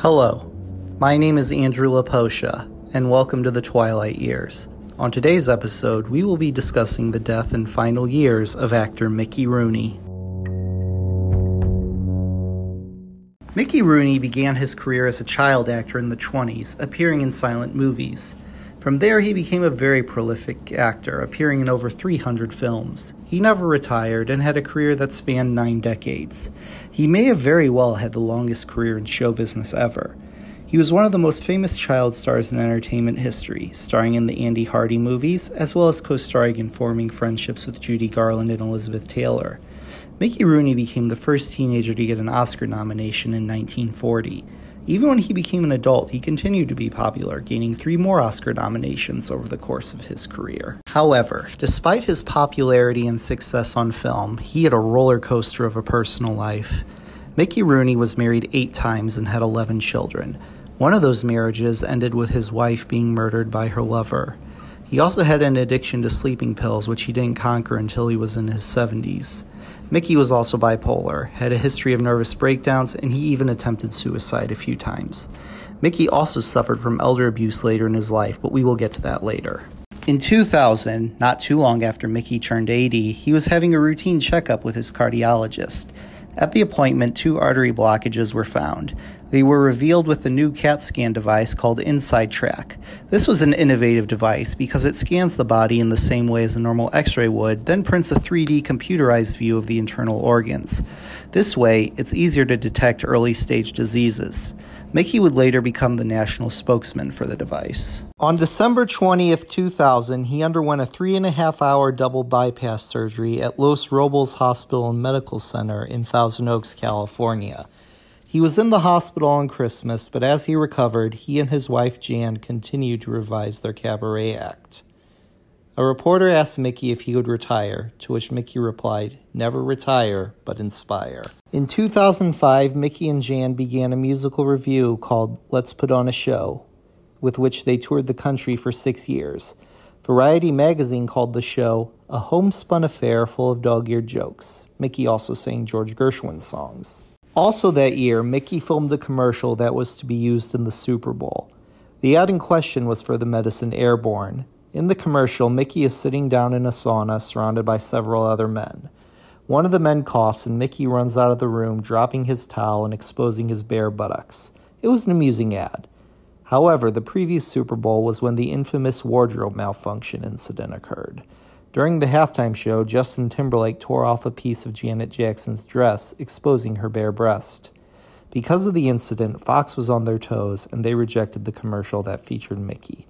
Hello, my name is Andrew Laposha, and welcome to the Twilight Years. On today's episode, we will be discussing the death and final years of actor Mickey Rooney. Mickey Rooney began his career as a child actor in the 20s, appearing in silent movies. From there, he became a very prolific actor, appearing in over 300 films. He never retired and had a career that spanned nine decades. He may have very well had the longest career in show business ever. He was one of the most famous child stars in entertainment history, starring in the Andy Hardy movies, as well as co starring and forming friendships with Judy Garland and Elizabeth Taylor. Mickey Rooney became the first teenager to get an Oscar nomination in 1940. Even when he became an adult, he continued to be popular, gaining three more Oscar nominations over the course of his career. However, despite his popularity and success on film, he had a roller coaster of a personal life. Mickey Rooney was married eight times and had 11 children. One of those marriages ended with his wife being murdered by her lover. He also had an addiction to sleeping pills, which he didn't conquer until he was in his 70s. Mickey was also bipolar, had a history of nervous breakdowns, and he even attempted suicide a few times. Mickey also suffered from elder abuse later in his life, but we will get to that later. In 2000, not too long after Mickey turned 80, he was having a routine checkup with his cardiologist. At the appointment, two artery blockages were found. They were revealed with the new CAT scan device called Inside Track. This was an innovative device because it scans the body in the same way as a normal x ray would, then prints a 3D computerized view of the internal organs. This way, it's easier to detect early stage diseases. Mickey would later become the national spokesman for the device. On December 20th, 2000, he underwent a three and a half hour double bypass surgery at Los Robles Hospital and Medical Center in Thousand Oaks, California. He was in the hospital on Christmas, but as he recovered, he and his wife Jan continued to revise their cabaret act. A reporter asked Mickey if he would retire, to which Mickey replied, Never retire, but inspire. In 2005, Mickey and Jan began a musical revue called Let's Put On a Show, with which they toured the country for six years. Variety magazine called the show a homespun affair full of dog eared jokes. Mickey also sang George Gershwin songs. Also that year, Mickey filmed a commercial that was to be used in the Super Bowl. The ad in question was for the medicine Airborne. In the commercial, Mickey is sitting down in a sauna surrounded by several other men. One of the men coughs and Mickey runs out of the room, dropping his towel and exposing his bare buttocks. It was an amusing ad. However, the previous Super Bowl was when the infamous wardrobe malfunction incident occurred. During the halftime show, Justin Timberlake tore off a piece of Janet Jackson's dress, exposing her bare breast. Because of the incident, Fox was on their toes and they rejected the commercial that featured Mickey.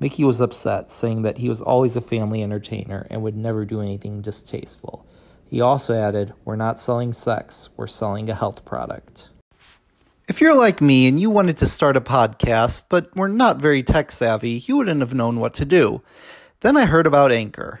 Mickey was upset, saying that he was always a family entertainer and would never do anything distasteful. He also added, We're not selling sex, we're selling a health product. If you're like me and you wanted to start a podcast, but were not very tech savvy, you wouldn't have known what to do. Then I heard about Anchor.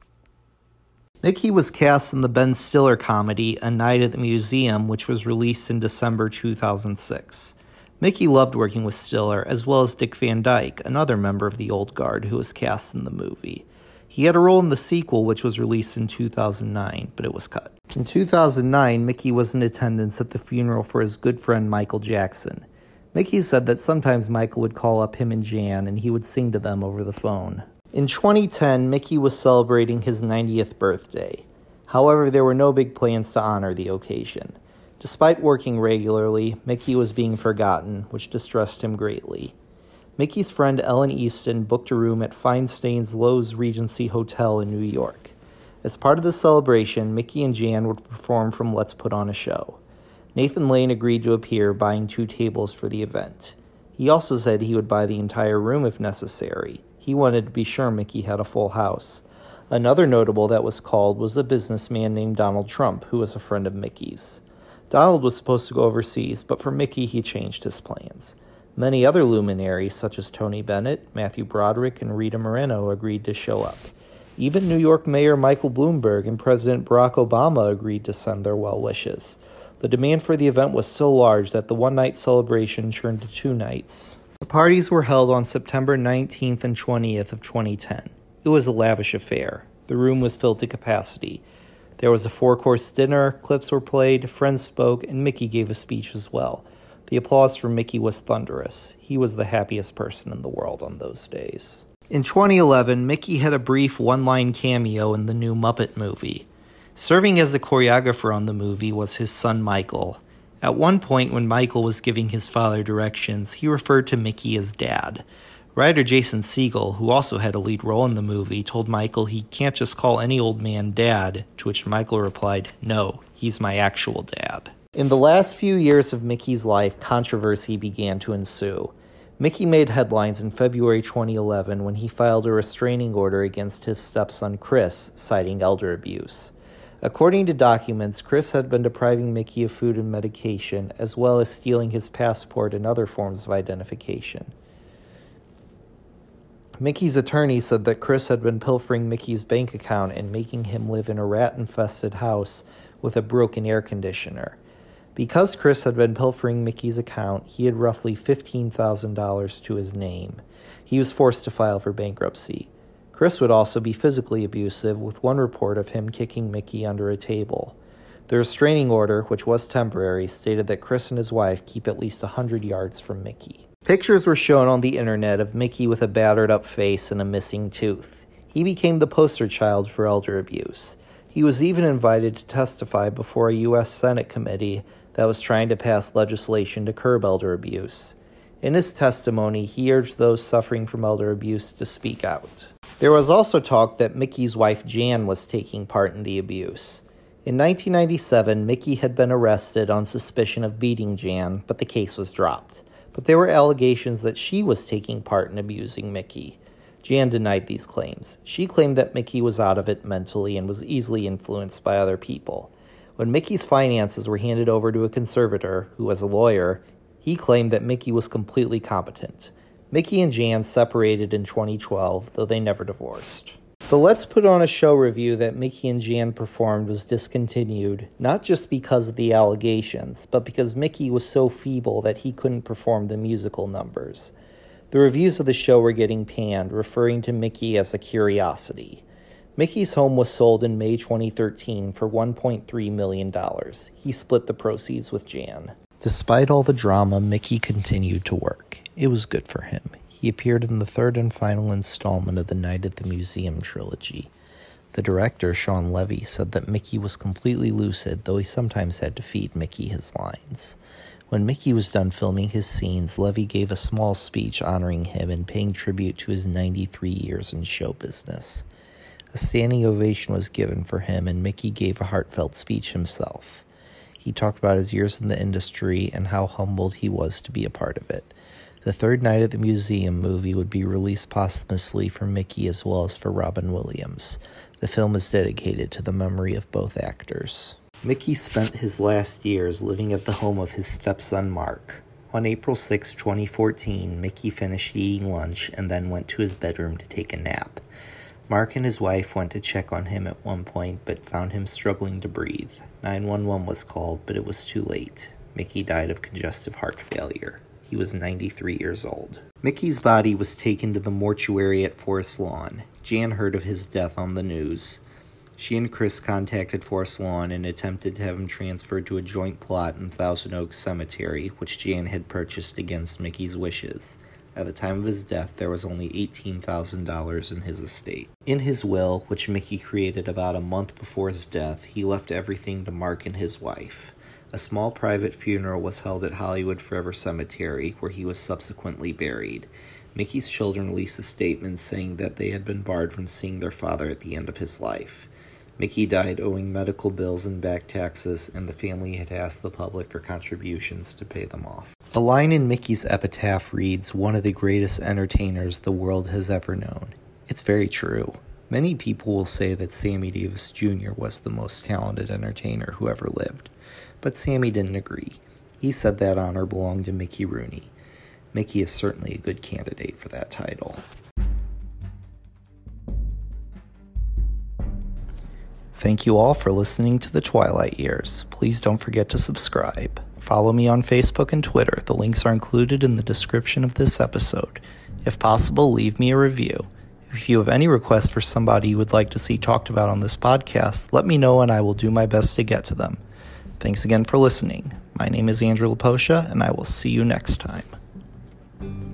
Mickey was cast in the Ben Stiller comedy A Night at the Museum, which was released in December 2006. Mickey loved working with Stiller, as well as Dick Van Dyke, another member of the Old Guard who was cast in the movie. He had a role in the sequel, which was released in 2009, but it was cut. In 2009, Mickey was in attendance at the funeral for his good friend Michael Jackson. Mickey said that sometimes Michael would call up him and Jan and he would sing to them over the phone. In 2010, Mickey was celebrating his 90th birthday. However, there were no big plans to honor the occasion. Despite working regularly, Mickey was being forgotten, which distressed him greatly. Mickey's friend Ellen Easton booked a room at Feinstein's Loews Regency Hotel in New York. As part of the celebration, Mickey and Jan would perform from Let's Put On a Show. Nathan Lane agreed to appear, buying two tables for the event. He also said he would buy the entire room if necessary. He wanted to be sure Mickey had a full house. Another notable that was called was the businessman named Donald Trump, who was a friend of Mickey's. Donald was supposed to go overseas, but for Mickey, he changed his plans. Many other luminaries, such as Tony Bennett, Matthew Broderick, and Rita Moreno, agreed to show up. Even New York Mayor Michael Bloomberg and President Barack Obama agreed to send their well wishes. The demand for the event was so large that the one night celebration turned to two nights. The parties were held on September 19th and 20th of 2010. It was a lavish affair. The room was filled to capacity. There was a four course dinner, clips were played, friends spoke, and Mickey gave a speech as well. The applause for Mickey was thunderous. He was the happiest person in the world on those days. In 2011, Mickey had a brief one line cameo in the new Muppet movie. Serving as the choreographer on the movie was his son Michael. At one point, when Michael was giving his father directions, he referred to Mickey as Dad. Writer Jason Segel, who also had a lead role in the movie, told Michael he can't just call any old man dad, to which Michael replied, No, he's my actual dad. In the last few years of Mickey's life, controversy began to ensue. Mickey made headlines in February 2011 when he filed a restraining order against his stepson Chris, citing elder abuse. According to documents, Chris had been depriving Mickey of food and medication, as well as stealing his passport and other forms of identification. Mickey's attorney said that Chris had been pilfering Mickey's bank account and making him live in a rat infested house with a broken air conditioner. Because Chris had been pilfering Mickey's account, he had roughly $15,000 to his name. He was forced to file for bankruptcy. Chris would also be physically abusive, with one report of him kicking Mickey under a table. The restraining order, which was temporary, stated that Chris and his wife keep at least a 100 yards from Mickey. Pictures were shown on the internet of Mickey with a battered up face and a missing tooth. He became the poster child for elder abuse. He was even invited to testify before a U.S. Senate committee that was trying to pass legislation to curb elder abuse. In his testimony, he urged those suffering from elder abuse to speak out. There was also talk that Mickey's wife Jan was taking part in the abuse. In 1997, Mickey had been arrested on suspicion of beating Jan, but the case was dropped. But there were allegations that she was taking part in abusing Mickey. Jan denied these claims. She claimed that Mickey was out of it mentally and was easily influenced by other people. When Mickey's finances were handed over to a conservator, who was a lawyer, he claimed that Mickey was completely competent. Mickey and Jan separated in 2012, though they never divorced. The Let's Put On a Show revue that Mickey and Jan performed was discontinued, not just because of the allegations, but because Mickey was so feeble that he couldn't perform the musical numbers. The reviews of the show were getting panned, referring to Mickey as a curiosity. Mickey's home was sold in May 2013 for $1.3 million. He split the proceeds with Jan. Despite all the drama, Mickey continued to work. It was good for him. He appeared in the third and final installment of the Night at the Museum trilogy. The director, Shawn Levy, said that Mickey was completely lucid, though he sometimes had to feed Mickey his lines. When Mickey was done filming his scenes, Levy gave a small speech honoring him and paying tribute to his 93 years in show business. A standing ovation was given for him, and Mickey gave a heartfelt speech himself. He talked about his years in the industry and how humbled he was to be a part of it. The third night at the museum movie would be released posthumously for Mickey as well as for Robin Williams. The film is dedicated to the memory of both actors. Mickey spent his last years living at the home of his stepson Mark. On April 6, 2014, Mickey finished eating lunch and then went to his bedroom to take a nap. Mark and his wife went to check on him at one point but found him struggling to breathe. 911 was called, but it was too late. Mickey died of congestive heart failure. He was 93 years old. Mickey's body was taken to the mortuary at Forest Lawn. Jan heard of his death on the news. She and Chris contacted Forest Lawn and attempted to have him transferred to a joint plot in Thousand Oaks Cemetery, which Jan had purchased against Mickey's wishes. At the time of his death, there was only $18,000 in his estate. In his will, which Mickey created about a month before his death, he left everything to Mark and his wife. A small private funeral was held at Hollywood Forever Cemetery, where he was subsequently buried. Mickey's children released a statement saying that they had been barred from seeing their father at the end of his life. Mickey died owing medical bills and back taxes, and the family had asked the public for contributions to pay them off. A line in Mickey's epitaph reads, One of the greatest entertainers the world has ever known. It's very true. Many people will say that Sammy Davis Jr. was the most talented entertainer who ever lived. but Sammy didn't agree. He said that honor belonged to Mickey Rooney. Mickey is certainly a good candidate for that title. Thank you all for listening to the Twilight Years. Please don't forget to subscribe. Follow me on Facebook and Twitter. The links are included in the description of this episode. If possible, leave me a review. If you have any requests for somebody you would like to see talked about on this podcast, let me know and I will do my best to get to them. Thanks again for listening. My name is Andrew Laposha, and I will see you next time.